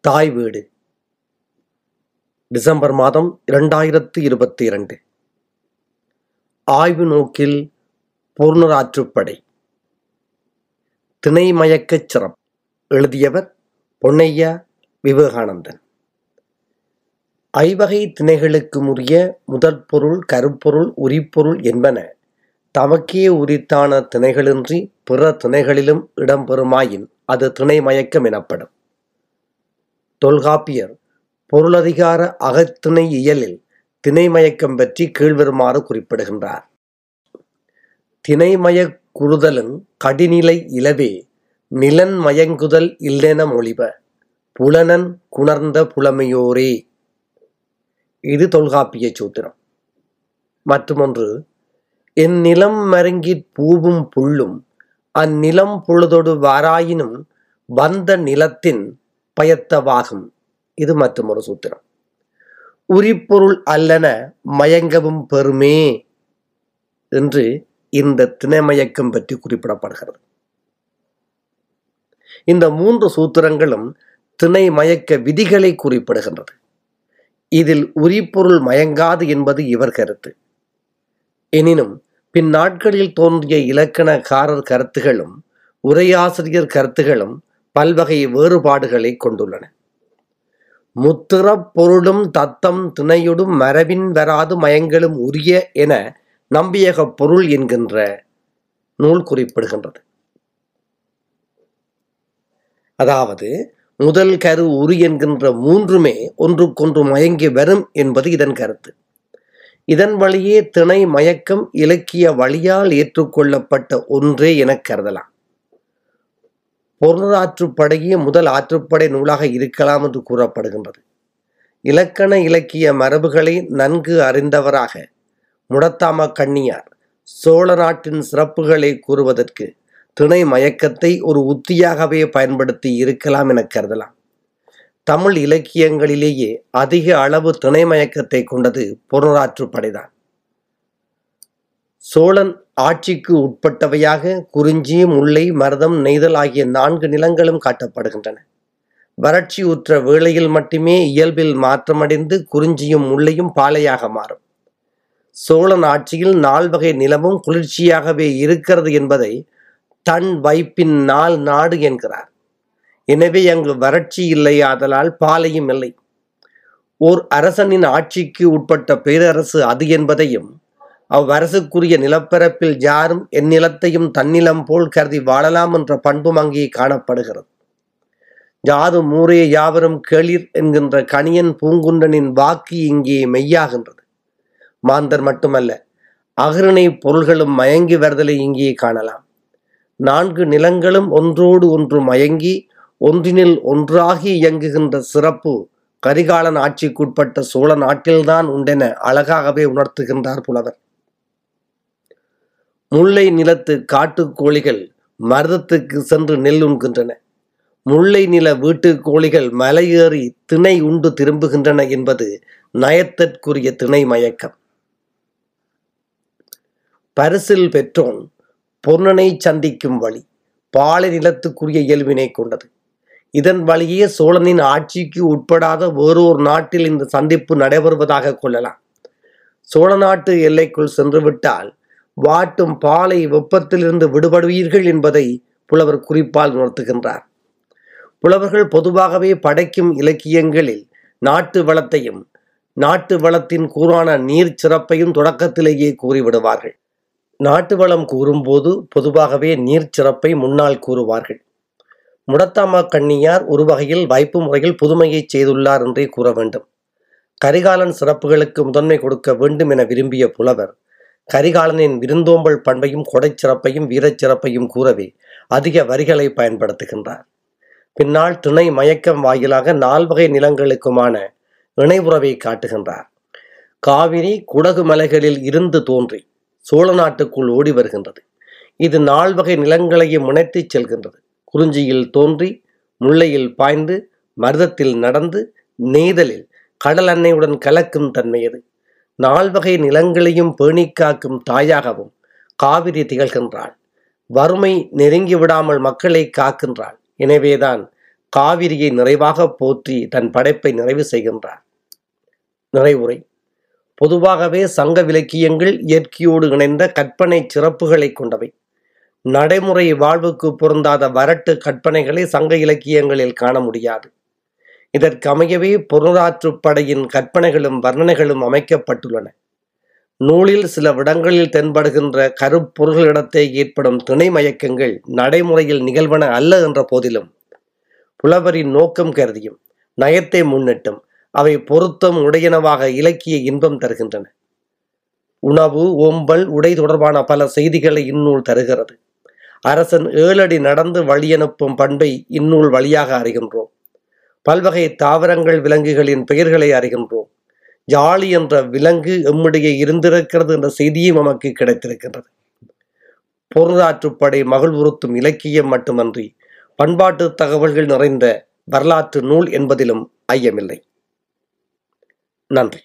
தாய் வீடு. டிசம்பர் மாதம் இரண்டாயிரத்து இருபத்தி இரண்டு. ஆய்வு நோக்கில் பொருணராற்றுப்படை. திணைமயக்கச் சிறப் எழுதியவர் பொன்னையா விவேகானந்தன். ஐவகை திணைகளுக்கு உரிய முதற் பொருள் கருப்பொருள் உரிப்பொருள் என்பன தமக்கே உரித்தான திணைகளின்றி பிற திணைகளிலும் இடம்பெறுமாயின் அது திணைமயக்கம் எனப்படும். தொல்காப்பியர் பொருளதிகார அகத்திணை இயலில் திணைமயக்கம் பற்றி கீழ்வருமாறு குறிப்பிடுகின்றார். திணைமயக் குறுதலும் கடிநிலை இலவே நிலன் மயங்குதல் இல்லென மொழிப புலனன் குணர்ந்த புலமையோரே. இது தொல்காப்பிய சூத்திரம். மற்றுமொன்று என் நிலம் மருங்கிற் பூவும் புள்ளும் அந்நிலம் பொழுதொடு வாராயினும் வந்த நிலத்தின் பயத்தவாகும். இது மற்றொரு சூத்திரம். உரிப்பொருள் அல்லன மயங்கவும் பெருமே என்று இந்த திணைமயக்கம் பற்றி குறிப்பிடப்படுகிறது. இந்த மூன்று சூத்திரங்களும் திணை மயக்க விதிகளை குறிப்பிடுகின்றது. இதில் உரிப்பொருள் மயங்காது என்பது இவர் கருத்து. எனினும் பின் நாட்களில் தோன்றிய இலக்கணக்காரர் கருத்துகளும் உரையாசிரியர் கருத்துகளும் பல்வகை வேறுபாடுகளை கொண்டுள்ளன. முத்திரப் பொருளும் தத்தம் துணையுடும் மரபின் வராது மயங்களும் உரிய என நம்பியக பொருள் என்கின்ற நூல் குறிப்பிடுகின்றது. அதாவது முதல் கரு உரி என்கின்ற மூன்றுமே ஒன்றுக்கொன்று மயங்கி வரும் என்பது இதன் கருத்து. இதன் வழியே திணை மயக்கம் இலக்கிய வழியால் ஏற்றுக்கொள்ளப்பட்ட ஒன்றே எனக் கருதலாம். பொருளாற்றுப்படையே முதல் ஆற்றுப்படை நூலாக இருக்கலாம் என்று கூறப்படுகின்றது. இலக்கண இலக்கிய மரபுகளை நன்கு அறிந்தவராக முடத்தாம கண்ணியார் சோழ நாட்டின் சிறப்புகளை கூறுவதற்கு திணை மயக்கத்தை ஒரு உத்தியாகவே பயன்படுத்தி இருக்கலாம் என கருதலாம். தமிழ் இலக்கியங்களிலேயே அதிக அளவு திணை மயக்கத்தை கொண்டது பொருளாற்றுப்படைதான் சோழன் ஆட்சிக்கு உட்பட்டவையாக குறிஞ்சி முல்லை மருதம் நெய்தல் ஆகிய நான்கு நிலங்களும் காட்டப்படுகின்றன. வறட்சி உற்ற வேளையில் மட்டுமே இயல்பில் மாற்றமடைந்து குறிஞ்சியும் முல்லையும் பாலையாக மாறும். சோழன் ஆட்சியில் நால்வகை நிலமும் குளிர்ச்சியாகவே இருக்கிறது என்பதை தன் வைப்பின் நாள் நாடு என்கிறார். எனவே அங்கு வறட்சி இல்லையாதலால் பாலையும் இல்லை. ஓர் அரசனின் ஆட்சிக்கு உட்பட்ட பேரரசு அது என்பதையும் அவ்வரசுக்குரிய நிலப்பரப்பில் யாரும் என் நிலத்தையும் தன்னிலம் போல் கருதி வாழலாம் என்ற பண்பும் அங்கே காணப்படுகிறது. யாதும் மூரே யாவரும் கேளிர் என்கின்ற கணியன் பூங்குன்றனின் வாக்கு இங்கே மெய்யாகின்றது. மாந்தர் மட்டுமல்ல அகிரணை பொருள்களும் மயங்கி வருதலை இங்கே காணலாம். நான்கு நிலங்களும் ஒன்றோடு ஒன்று மயங்கி ஒன்றினில் ஒன்றாகி இயங்குகின்ற சிறப்பு கரிகாலன் ஆட்சிக்குட்பட்ட சோழ நாட்டில்தான் உண்டென அழகாகவே உணர்த்துகின்றார் புலவர். முல்லை நிலத்து காட்டுக்கோழிகள் மருதத்துக்கு சென்று நெல் உண்கின்றன. முல்லை நில வீட்டு கோழிகள் மலையேறி திணை உண்டு திரும்புகின்றன என்பது நயத்திற்குரிய திணை மயக்கம். பரிசில் பெற்றோன் பொன்னனை சந்திக்கும் வழி பாலை நிலத்துக்குரிய இயல்பினை கொண்டது. இதன் வழியே சோழனின் ஆட்சிக்கு உட்படாத வேறொரு நாட்டில் இந்த சந்திப்பு நடைபெறுவதாக கொள்ளலாம். சோழ நாட்டு எல்லைக்குள் சென்றுவிட்டால் வாட்டும் பாலை வெப்பத்திலிருந்து விடுபடுவீர்கள் என்பதை புலவர் குறிப்பால் உணர்த்துகின்றார். புலவர்கள் பொதுவாகவே படைக்கும் இலக்கியங்களில் நாட்டு வளத்தையும் நாட்டு வளத்தின் கூறான நீர் சிறப்பையும் தொடக்கத்திலேயே கூறிவிடுவார்கள். நாட்டு வளம் கூறும்போது பொதுவாகவே நீர் சிறப்பை முன்னால் கூறுவார்கள். முடத்தாமா கண்ணியார் ஒரு வகையில் வைப்பு முறையில் புதுமையை செய்துள்ளார் என்றே கூற வேண்டும். கரிகாலன் சிறப்புகளுக்கு முதன்மை கொடுக்க வேண்டும் என விரும்பிய புலவர் கரிகாலனின் விருந்தோம்பல் பண்பையும் கொடைச்சிறப்பையும் வீரச் சிறப்பையும் கூறவே அதிக வரிகளை பயன்படுத்துகின்றார். பின்னால் துணை மயக்கம் வாயிலாக நால்வகை நிலங்களுக்குமான இணைவுறவை காட்டுகின்றார். காவிரி குடகு மலைகளில் இருந்து தோன்றி சோழ நாட்டுக்குள் ஓடி வருகின்றது. இது நால்வகை நிலங்களையும் இணைத்துச் செல்கின்றது. குறிஞ்சியில் தோன்றி முல்லையில் பாய்ந்து மருதத்தில் நடந்து நெய்தலில் கடல் அன்னையுடன் கலக்கும் தன்மையது நால்வகை நிலங்களையும் பேணிக்காக்கும் தாயாகவும் காவிரி திகழ்கின்றாள். வறுமை நெருங்கி விடாமல் மக்களை காக்கின்றாள். எனவேதான் காவிரியை நிறைவாக போற்றி தன் படைப்பை நிறைவு செய்கின்றார் நிறைவுரை. பொதுவாகவே சங்க விலக்கியங்கள் இயற்கையோடு இணைந்த கற்பனை சிறப்புகளை கொண்டவை. நடைமுறை வாழ்வுக்கு பொருந்தாத வரட்டு கற்பனைகளை சங்க இலக்கியங்களில் காண முடியாது. இதற்கு அமையவே படையின் கற்பனைகளும் வர்ணனைகளும் அமைக்கப்பட்டுள்ளன. நூலில் சில விடங்களில் தென்படுகின்ற கருப்பொருள்களிடத்தே ஏற்படும் துணை மயக்கங்கள் நடைமுறையில் நிகழ்வன அல்ல என்ற போதிலும் புலவரின் நோக்கம் கருதியும் நயத்தை முன்னிட்டும் அவை பொருத்தம் உடையனவாக இலக்கிய இன்பம் தருகின்றன. உணவு ஓம்பல் உடை தொடர்பான பல செய்திகளை இந்நூல் தருகிறது. அரசன் ஏழடி நடந்து வழியனுப்பும் பண்பை இந்நூல் வழியாக அறிகின்றோம். பல்வகை தாவரங்கள் விலங்குகளின் பெயர்களை அறிகின்றோம். ஜாலி என்ற விலங்கு எம்மிடையே இருந்திருக்கிறது என்ற செய்தியும் நமக்கு கிடைத்திருக்கின்றது. பொருளாற்றுப்படை மகிழ்வுறுத்தும் இலக்கியம் மட்டுமன்றி பண்பாட்டு தகவல்கள் நிறைந்த வரலாற்று நூல் என்பதிலும் ஐயமில்லை. நன்றி.